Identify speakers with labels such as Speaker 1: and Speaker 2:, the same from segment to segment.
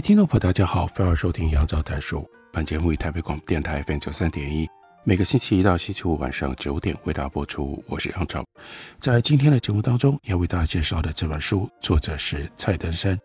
Speaker 1: 听众朋友，大家好，欢迎收听杨照谈书。本节目以台北广播电台 FM 九三点一，每个星期一到星期五晚上九点为大家播出。我是杨照。在今天的节目当中，要为大家介绍的这本书，作者是蔡登山，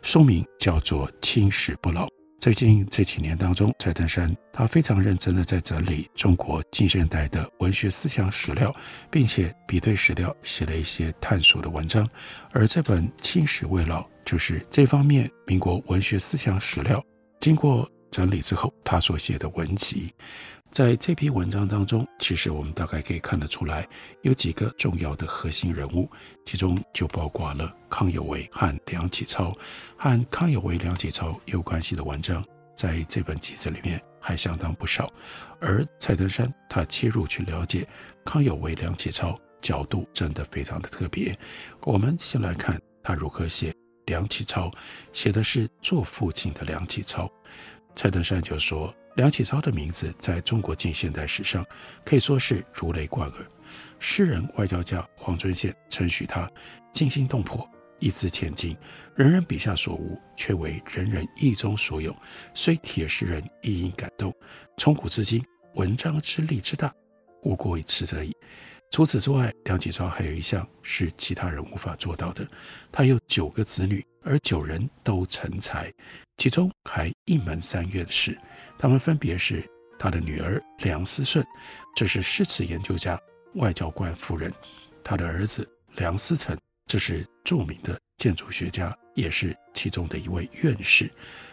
Speaker 1: 书名叫做《青史不老》。最近这几年当中，蔡登山他非常认真的在整理中国近现代的文学思想史料，并且比对史料，写了一些探索的文章。而这本《青史未老》就是这方面民国文学思想史料经过整理之后，他所写的文集。在这批文章当中，其实我们大概可以看得出来，有几个重要的核心人物，其中就包括了康有为和梁启超，和康有为、梁启超有关系的文章，在这本集子里面还相当不少。而蔡登山他切入去了解康有为、梁启超，角度真的非常的特别。我们先来看他如何写梁启超，写的是做父亲的梁启超。蔡登山就说。梁启超的名字在中国近现代史上可以说是如雷贯耳。诗人、外交家黄遵宪称许他惊心动魄、一字千金，人人笔下所无，却为人人意中所有，虽铁石人亦应感动。从古至今，文章之力之大，无过于此者矣。除此之外，梁启超还有一项是其他人无法做到的，他有九个子女，而九人都成才，其中还一门三院士。他们分别是他的女儿梁思顺，这是诗词研究家、外交官夫人；他的儿子梁思成，这是著名的建筑学家，也是其中的一位院士；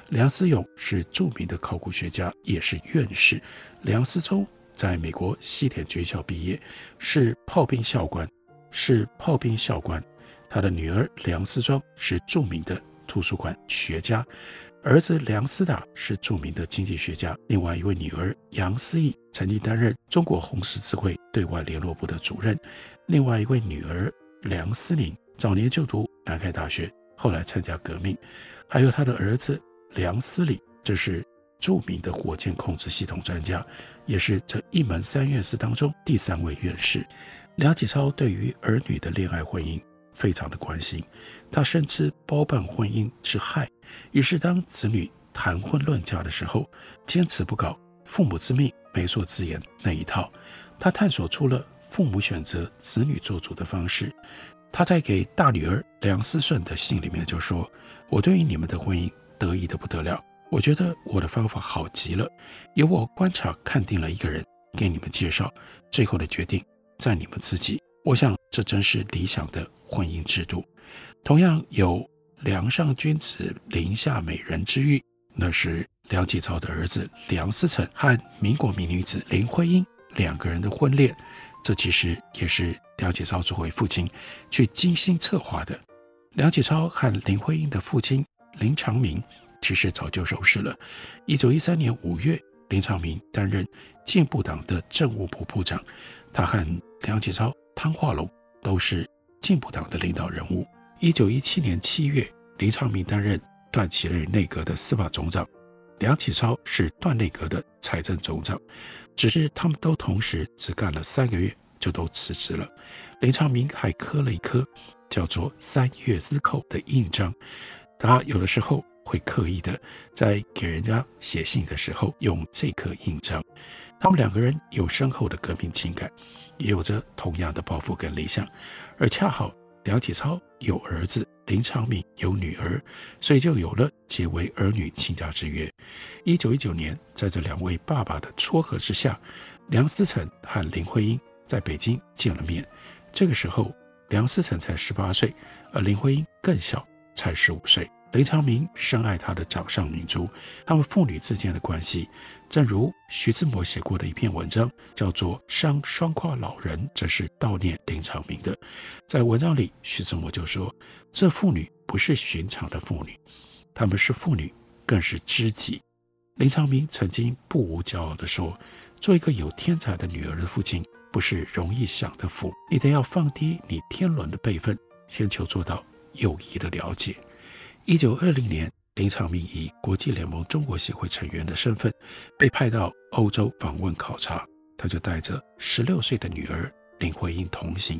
Speaker 1: 梁思永是著名的考古学家，也是院士；梁思忠在美国西点军校毕业，是炮兵校官，是炮兵校官；他的女儿梁思庄是著名的图书馆学家。儿子梁思达是著名的经济学家，另外一位女儿杨思义曾经担任中国红十字会对外联络部的主任，另外一位女儿梁思宁早年就读南开大学，后来参加革命，还有他的儿子梁思礼，这是著名的火箭控制系统专家，也是这一门三院士当中第三位院士。梁启超对于儿女的恋爱婚姻。非常的关心，他深知包办婚姻之害，于是当子女谈婚论嫁的时候，坚持不搞父母之命媒妁之言那一套。他探索出了父母选择子女做主的方式。他在给大女儿梁思顺的信里面就说：“我对于你们的婚姻得意得不得了，我觉得我的方法好极了，由我观察看定了一个人给你们介绍，最后的决定在你们自己。我想这真是理想的。”婚姻制度，同样有梁上君子，林下美人之誉。那是梁启超的儿子梁思成和民国名女子林徽因两个人的婚恋。这其实也是梁启超作为父亲去精心策划的。梁启超和林徽因的父亲林长民其实早就熟识了。一九一三年五月，林长民担任进步党的政务部部长，他和梁启超、汤化龙都是。进步党的领导人物。一九一七年七月，林长民担任段祺瑞内阁的司法总长，梁启超是段内阁的财政总长。只是他们都同时只干了三个月，就都辞职了。林长民还刻了一颗叫做“三月司寇”的印章。他有的时候会刻意的在给人家写信的时候用这颗印章。他们两个人有深厚的革命情感，也有着同样的抱负跟理想。而恰好梁启超有儿子，林长民有女儿，所以就有了结为儿女亲家之约。一九一九年，在这两位爸爸的撮合之下，梁思成和林徽因在北京见了面。这个时候，梁思成才十八岁，而林徽因更小，才十五岁。林长民深爱他的掌上明珠，他们父女之间的关系，正如徐志摩写过的一篇文章，叫做《伤双胯老人》，这是悼念林长民的。在文章里，徐志摩就说：“这父女不是寻常的父女，他们是父女，更是知己。”林长民曾经不无骄傲地说：“做一个有天才的女儿的父亲，不是容易享的福，你得要放低你天伦的辈分，先求做到友谊的了解。”一九二零年，林长民以国际联盟中国协会成员的身份被派到欧洲访问考察，他就带着十六岁的女儿林徽因同行，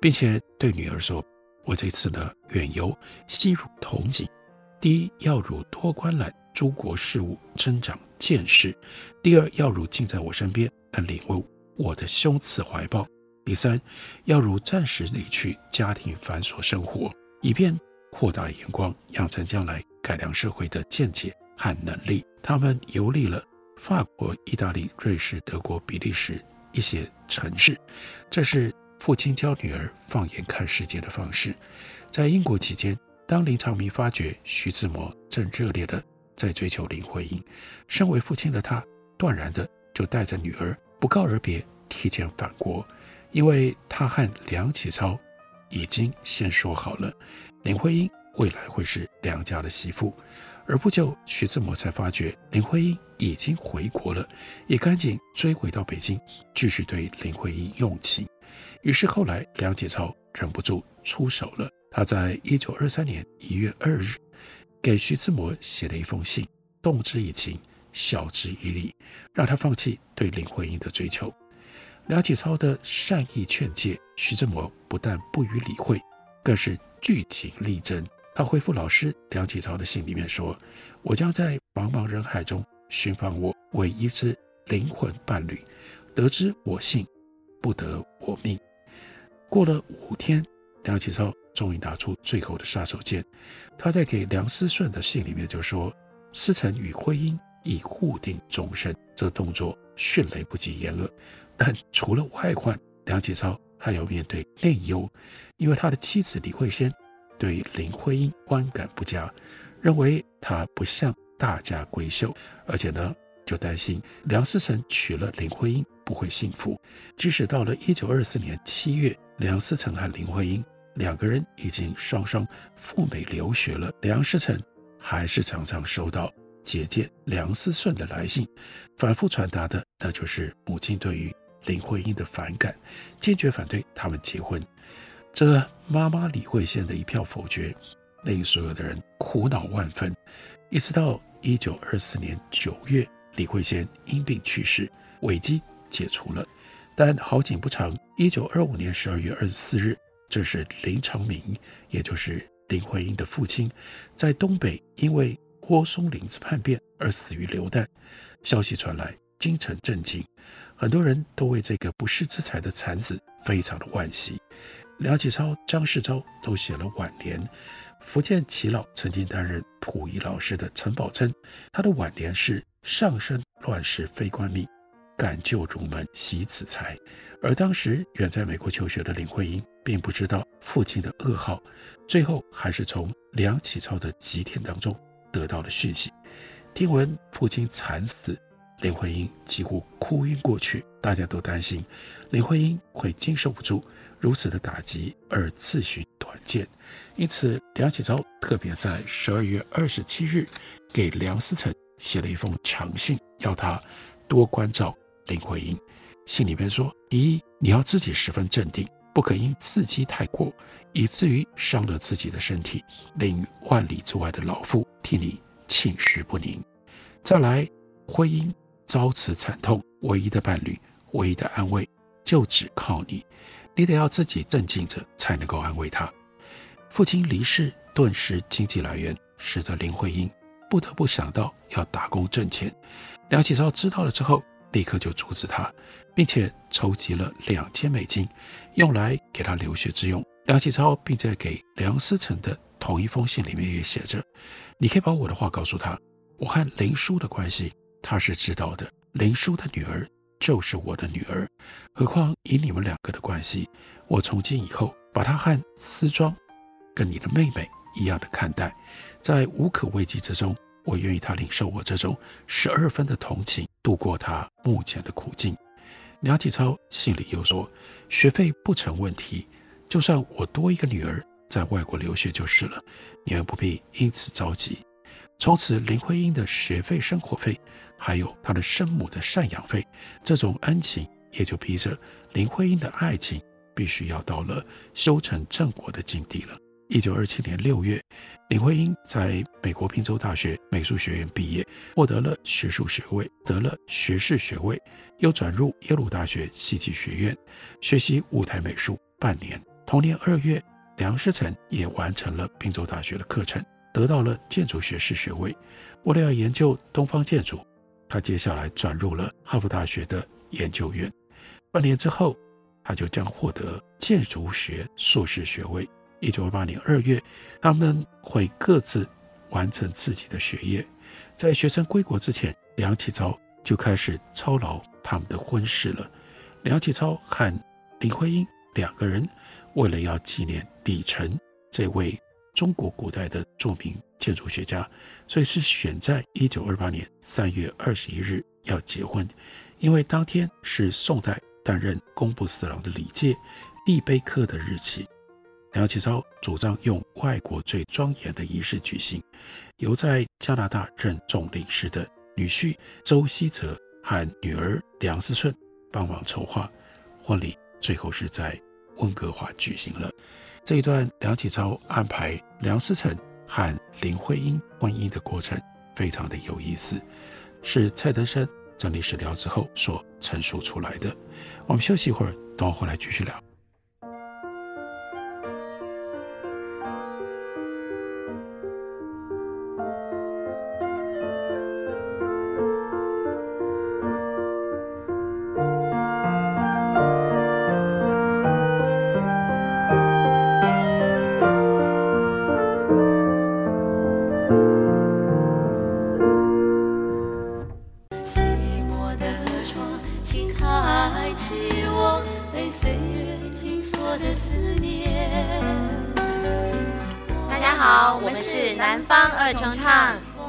Speaker 1: 并且对女儿说：“我这次呢远游，携汝同行。第一，要汝多观览诸国事务，增长见识；第二，要汝尽在我身边，能领悟我的胸次怀抱；第三，要汝暂时离去家庭繁琐生活，以便。”扩大眼光，养成将来改良社会的见解和能力。他们游历了法国、意大利、瑞士、德国、比利时一些城市，这是父亲教女儿放眼看世界的方式。在英国期间，当林长民发觉徐志摩正热烈地在追求林徽因，身为父亲的他断然地就带着女儿不告而别，提前返国，因为他和梁启超已经先说好了。林徽因未来会是梁家的媳妇，而不久，徐志摩才发觉林徽因已经回国了，也赶紧追回到北京，继续对林徽因用情。于是后来，梁启超忍不住出手了。他在一九二三年一月二日给徐志摩写了一封信，动之以情，晓之以理，让他放弃对林徽因的追求。梁启超的善意劝诫，徐志摩不但不予理会，更是。据情力争，他回复老师梁启超的信里面说：“我将在茫茫人海中寻访我唯一之灵魂伴侣，得之我幸，不得我命。”过了五天，梁启超终于拿出最后的杀手锏。他在给梁思顺的信里面就说：“思成与徽因已互定终身。”这动作迅雷不及掩耳，但除了外患，梁启超。还要面对内忧，因为他的妻子李惠仙对林徽因观感不佳，认为她不像大家闺秀，而且呢，就担心梁思成娶了林徽因不会幸福。即使到了一九二四年七月，梁思成和林徽因两个人已经双双赴美留学了，梁思成还是常常收到姐姐梁思顺的来信，反复传达的那就是母亲对于。林徽因的反感，坚决反对他们结婚。这妈妈李惠仙的一票否决，令所有的人苦恼万分。一直到一九二四年九月，李惠仙因病去世，危机解除了。但好景不长，一九二五年十二月二十四日，这是林长民，也就是林徽因的父亲，在东北因为郭松龄之叛变而死于流弹。消息传来，京城震惊。很多人都为这个不世之才的惨死非常的惋惜。梁启超、张世钊都写了挽联。福建耆老曾经担任溥仪老师的陈宝琛，他的挽联是“上生乱世非官命，敢救儒门惜子才”。而当时远在美国求学的林徽因，并不知道父亲的噩耗，最后还是从梁启超的急电当中得到了讯息。听闻父亲惨死。林徽因几乎哭晕过去，大家都担心林徽因会经受不住如此的打击而自寻短见，因此梁启超特别在十二月二十七日给梁思成写了一封长信，要他多关照林徽因。信里面说：一，你要自己十分镇定，不可因刺激太过，以至于伤了自己的身体，令万里之外的老父替你寝食不宁。再来，徽因。遭此惨痛，唯一的伴侣，唯一的安慰，就只靠你。你得要自己镇静着，才能够安慰他。父亲离世，顿时经济来源使得林徽因不得不想到要打工挣钱。梁启超知道了之后，立刻就阻止他，并且筹集了两千美金，用来给他留学之用。梁启超并在给梁思成的同一封信里面也写着：“你可以把我的话告诉他，我和林叔的关系。”他是知道的，林叔的女儿就是我的女儿。何况以你们两个的关系，我从今以后把她和思庄跟你的妹妹一样的看待。在无可慰藉之中，我愿意他领受我这种十二分的同情，度过他目前的苦境。梁启超信里又说：“学费不成问题，就算我多一个女儿在外国留学就是了，你们不必因此着急。”从此，林徽因的学费、生活费，还有她的生母的赡养费，这种恩情也就逼着林徽因的爱情必须要到了修成正果的境地了。一九二七年六月，林徽因在美国宾州大学美术学院毕业，获得了学术学位，得了学士学位，又转入耶鲁大学戏剧学院学习舞台美术半年。同年二月，梁思成也完成了宾州大学的课程，得到了建筑学士学位。为了要研究东方建筑，他接下来转入了哈佛大学的研究院。半年之后，他就将获得建筑学硕士学位。一九二八年二月，他们会各自完成自己的学业。在学生归国之前，梁启超就开始操劳他们的婚事了。梁启超和林徽因两个人，为了要纪念李成这位中国古代的著名建筑学家，所以是选在一九二八年三月二十一日要结婚，因为当天是宋代担任工部侍郎的李诫立碑刻的日期。梁启超主张用外国最庄严的仪式举行，由在加拿大任总领事的女婿周希泽和女儿梁思顺帮忙筹划。婚礼最后是在温哥华举行了。这一段梁启超安排梁思成和林徽因婚姻的过程非常的有意思，是蔡德生整理史料之后所陈述出来的。我们休息一会儿，等我回来继续聊。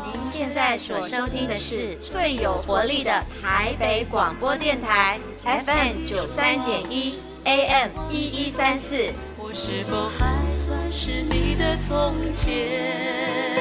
Speaker 2: 您现在所收听的是最有活力的台北广播电台，FM 九三点一，AM 一一三四。我是否还算是你的从前？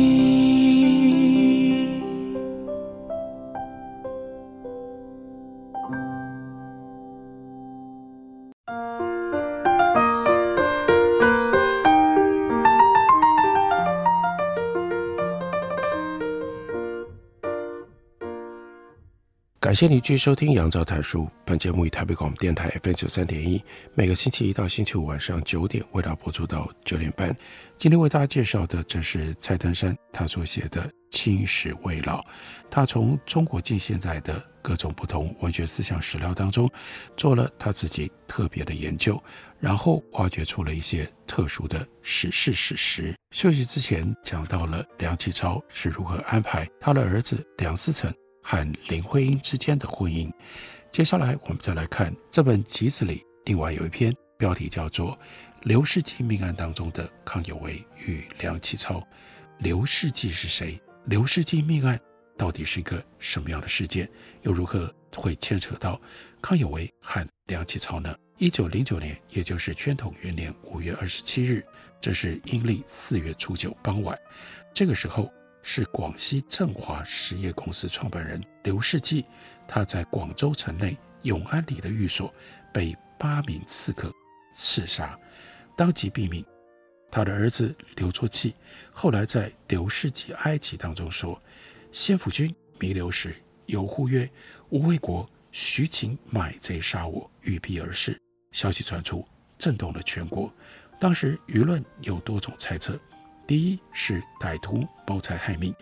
Speaker 1: 感谢你继续收听《杨照谈书》。本节目以台北广播电台 FM 九三点一，每个星期一到星期五晚上九点为大家播出到九点半。今天为大家介绍的，这是蔡登山他所写的《青史未老》。他从中国近现代的各种不同文学思想史料当中，做了他自己特别的研究，然后挖掘出了一些特殊的史事史实。休息之前讲到了梁启超是如何安排他的儿子梁思成。和林徽因之间的婚姻。接下来，我们再来看这本集子里另外有一篇，标题叫做《刘世济命案当中的康有为与梁启超》。刘世纪是谁？刘世纪命案到底是一个什么样的事件？又如何会牵扯到康有为和梁启超呢？一九零九年，也就是宣统元年五月二十七日，这是阴历四月初九傍晚，这个时候。是广西振华实业公司创办人刘世济，他在广州城内永安里的寓所被八名刺客刺杀，当即毙命。他的儿子刘啜启后来在《刘世济哀集》当中说：“先府君弥留时有呼曰：‘吾为国徐晴买贼杀我，欲避而逝。消息传出，震动了全国。当时舆论有多种猜测：第一是歹徒谋财害命；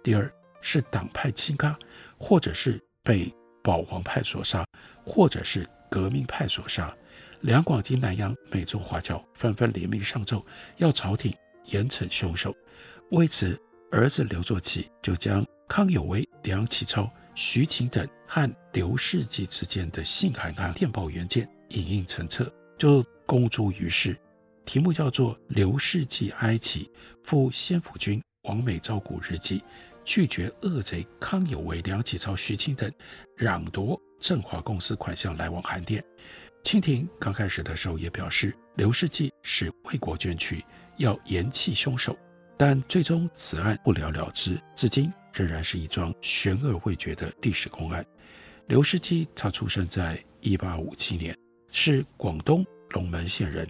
Speaker 1: 第二是党派亲咖，或者是被保皇派所杀，或者是革命派所杀。两广及南洋每族华侨纷纷联名上奏，要朝廷严惩凶手。为此，儿子刘作起就将康有为、梁启超、徐勤等和刘世继之间的信函和电报原件影印成册，就公诸于世，题目叫做《刘世继哀启赴先府军王美招股日记》，拒绝恶贼康有为、梁启超、徐晴等攘夺振华公司款项来往函电。清廷刚开始的时候也表示，刘世继是为国捐躯，要严气凶手，但最终此案不了了之，至今。仍然是一桩悬而未决的历史公案。刘世继他出生在一八五七年，是广东龙门县人。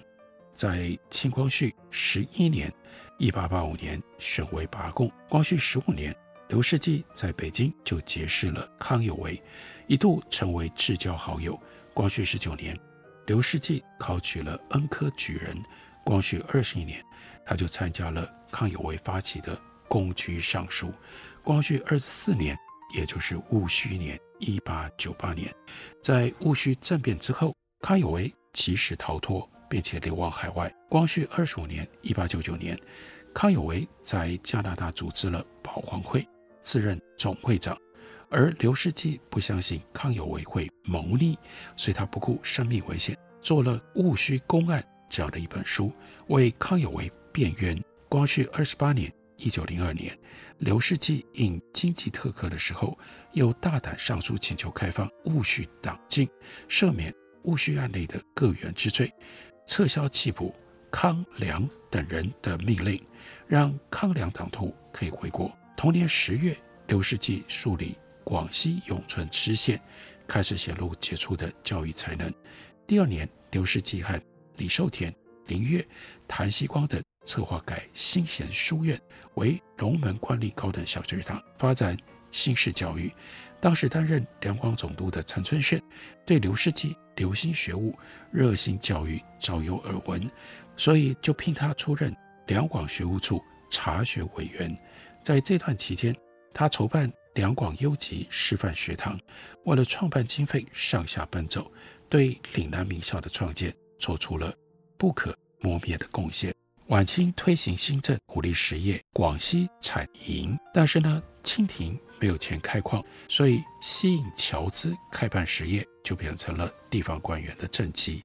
Speaker 1: 在清光绪十一年（一八八五年）选为拔贡。光绪十五年，刘世继在北京就结识了康有为，一度成为至交好友。光绪十九年，刘世继考取了恩科举人。光绪二十一年，他就参加了康有为发起的功居上书。光绪二十四年，也就是戊戌年（一八九八年），在戊戌政变之后，康有为及时逃脱，并且流亡海外。光绪二十五年（一八九九年），康有为在加拿大组织了保皇会，自任总会长。而刘世基不相信康有为会谋逆，所以他不顾生命危险，做了《戊戌公案》这样的一本书，为康有为辩冤。光绪二十八年。一九零二年，刘世基应经济特科的时候，又大胆上书请求开放戊戌党禁，赦免戊戌案内的各员之罪，撤销缉捕康梁等人的命令，让康梁党徒可以回国。同年十月，刘世继树立广西永春知县，开始显露杰出的教育才能。第二年，刘世继和李寿田、林月、谭锡光等。策划改新贤书院为龙门官立高等小学堂，发展新式教育。当时担任两广总督的陈春炫对刘世基留心学务、热心教育早有耳闻，所以就聘他出任两广学务处查学委员。在这段期间，他筹办两广优级师范学堂，为了创办经费上下奔走，对岭南名校的创建做出了不可磨灭的贡献。晚清推行新政，鼓励实业，广西产银，但是呢，清廷没有钱开矿，所以吸引侨资开办实业就变成了地方官员的政绩。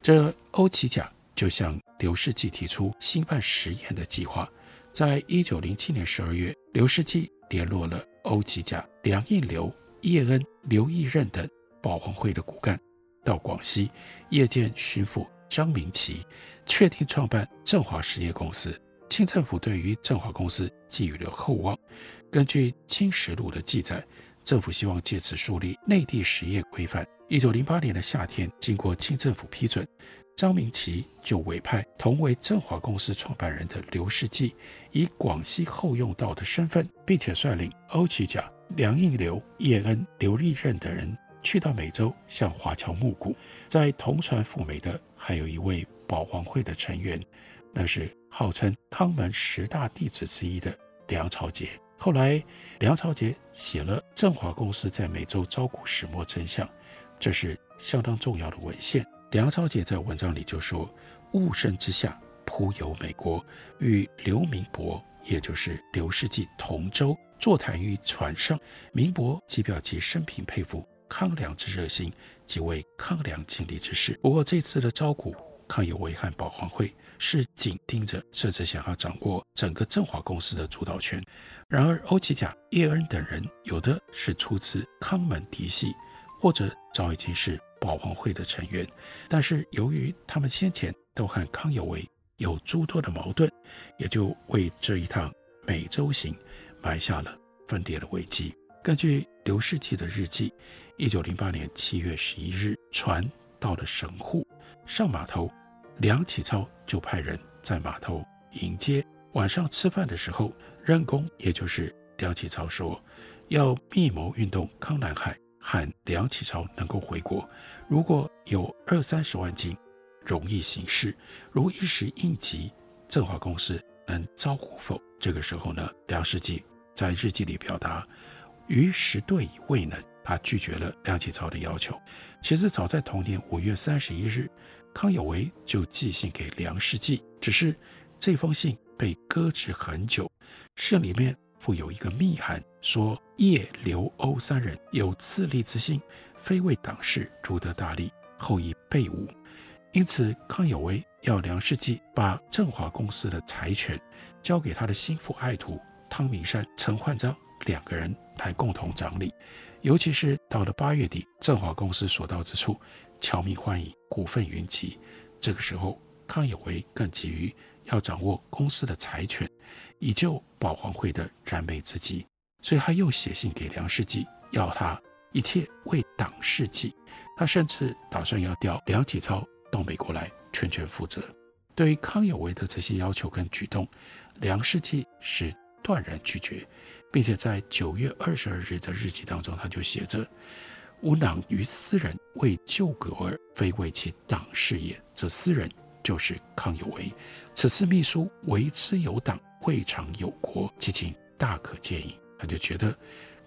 Speaker 1: 这欧启甲就向刘世继提出兴办实验的计划。在一九零七年十二月，刘世继联络了欧启甲、梁应留、叶恩、刘义任等保皇会的骨干，到广西夜见巡抚张明錤。确定创办振华实业公司，清政府对于振华公司寄予了厚望。根据《清实录》的记载，政府希望借此树立内地实业规范。一九零八年的夏天，经过清政府批准，张明錤就委派同为振华公司创办人的刘世济，以广西后用道的身份，并且率领欧启甲、梁应流、叶恩、刘立任等人去到美洲向华侨募股。在同船赴美的还有一位。保皇会的成员，那是号称康门十大弟子之一的梁朝杰。后来，梁朝杰写了《振华公司在美洲招股始末真相》，这是相当重要的文献。梁朝杰在文章里就说：“雾深之下，铺游美国，与刘明博，也就是刘世纪同舟，坐谈于船上。明博即表其生平佩服康梁之热心，即为康梁尽力之事。不过这次的招股。”康有为和保皇会是紧盯着，甚至想要掌握整个振华公司的主导权。然而，欧启甲、叶恩等人有的是出自康门嫡系，或者早已经是保皇会的成员。但是，由于他们先前都和康有为有诸多的矛盾，也就为这一趟美洲行埋下了分裂的危机。根据刘世继的日记，一九零八年七月十一日，船到了神户，上码头。梁启超就派人在码头迎接。晚上吃饭的时候，任公也就是梁启超说，要密谋运动康南海，喊梁启超能够回国。如果有二三十万金，容易行事；如一时应急，振华公司能招呼否？这个时候呢，梁世济在日记里表达：于时对已未能，他拒绝了梁启超的要求。其实早在同年五月三十一日，康有为就寄信给梁士济，只是这封信被搁置很久。信里面附有一个密函，说叶刘欧三人有自立之心，非为党事，诛得大利，后已被诬。因此，康有为要梁士济把振华公司的财权交给他的心腹爱徒汤明山、陈焕章两个人来共同掌理。尤其是到了八月底，振华公司所到之处，侨民欢迎，股份云集。这个时候，康有为更急于要掌握公司的财权，以救保皇会的燃眉之急。所以他又写信给梁士济，要他一切为党事计。他甚至打算要调梁启超到美国来全权负责。对于康有为的这些要求跟举动，梁士济是断然拒绝。并且在九月二十二日的日记当中，他就写着：“吾党于斯人为救国而，非为其党事也。”则斯人就是康有为。此次秘书为之有党，未尝有国，其情大可见矣。他就觉得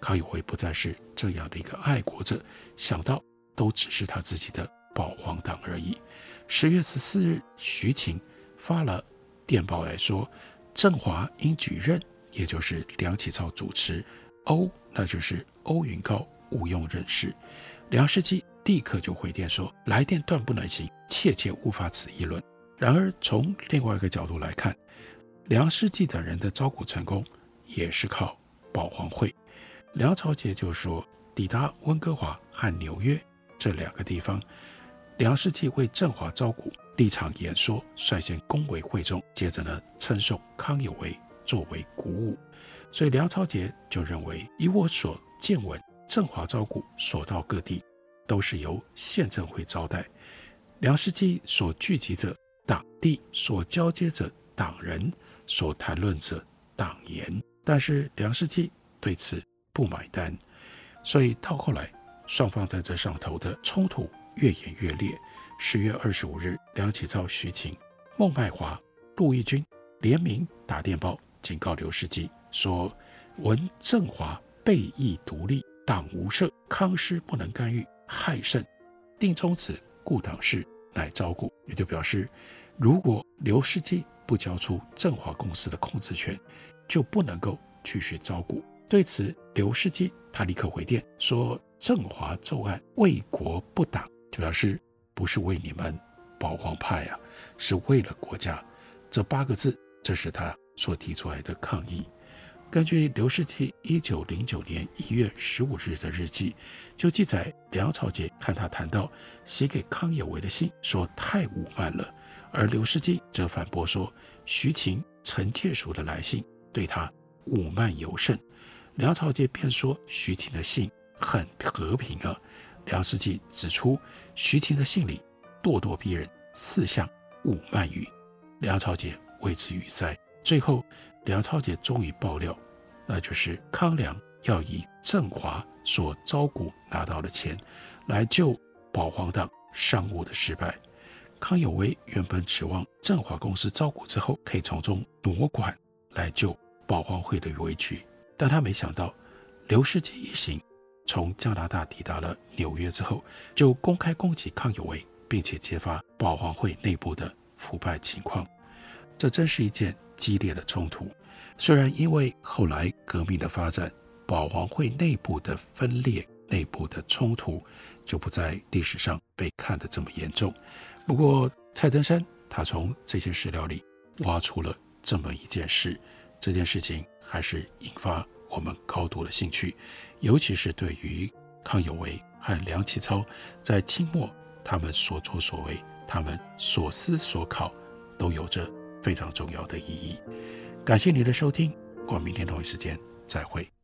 Speaker 1: 康有为不再是这样的一个爱国者，想到都只是他自己的保皇党而已。十月十四日，徐勤发了电报来说：“振华应举任。”也就是梁启超主持，欧那就是欧云高毋庸任事。梁士济立刻就回电说：“来电断不能行，切切勿发此议论。”然而从另外一个角度来看，梁士济等人的招股成功也是靠保皇会。梁朝杰就说：“抵达温哥华和纽约这两个地方，梁士济为振华招股，立场演说，率先恭维会众，接着呢称颂康有为。”作为鼓舞，所以梁朝杰就认为，以我所见闻，振华招股所到各地，都是由县政会招待。梁士济所聚集者党地，所交接者党人，所谈论者党言。但是梁士济对此不买单，所以到后来，双方在这上头的冲突越演越烈。十月二十五日，梁启超、徐勤、孟麦华、陆毅军联名打电报。警告刘世基说：“闻振华背义独立，党无赦，康师不能干预，害甚。定终止故党事，乃招股。”也就表示，如果刘世基不交出振华公司的控制权，就不能够继续招股。对此，刘世基他立刻回电说：“振华奏案为国不党，就表示不是为你们保皇派啊，是为了国家。”这八个字，这是他。所提出来的抗议，根据刘士济一九零九年一月十五日的日记，就记载梁朝杰看他谈到写给康有为的信，说太武慢了，而刘士济则反驳说徐勤、陈介淑的来信对他武慢尤甚。梁朝杰便说徐勤的信很和平啊。梁士济指出徐勤的信里咄咄逼人，四项武慢语，梁朝杰为之语塞。最后，梁超杰终于爆料，那就是康梁要以振华所招股拿到的钱来救保皇党商务的失败。康有为原本指望振华公司招股之后可以从中挪管来救保皇会的危局，但他没想到刘士杰一行从加拿大抵达了纽约之后，就公开攻击康有为，并且揭发保皇会内部的腐败情况。这真是一件激烈的冲突。虽然因为后来革命的发展，保皇会内部的分裂、内部的冲突就不在历史上被看得这么严重。不过，蔡登山他从这些史料里挖出了这么一件事，这件事情还是引发我们高度的兴趣，尤其是对于康有为和梁启超在清末他们所作所为、他们所思所考，都有着。非常重要的意义。感谢你的收听，我们明天同一时间再会。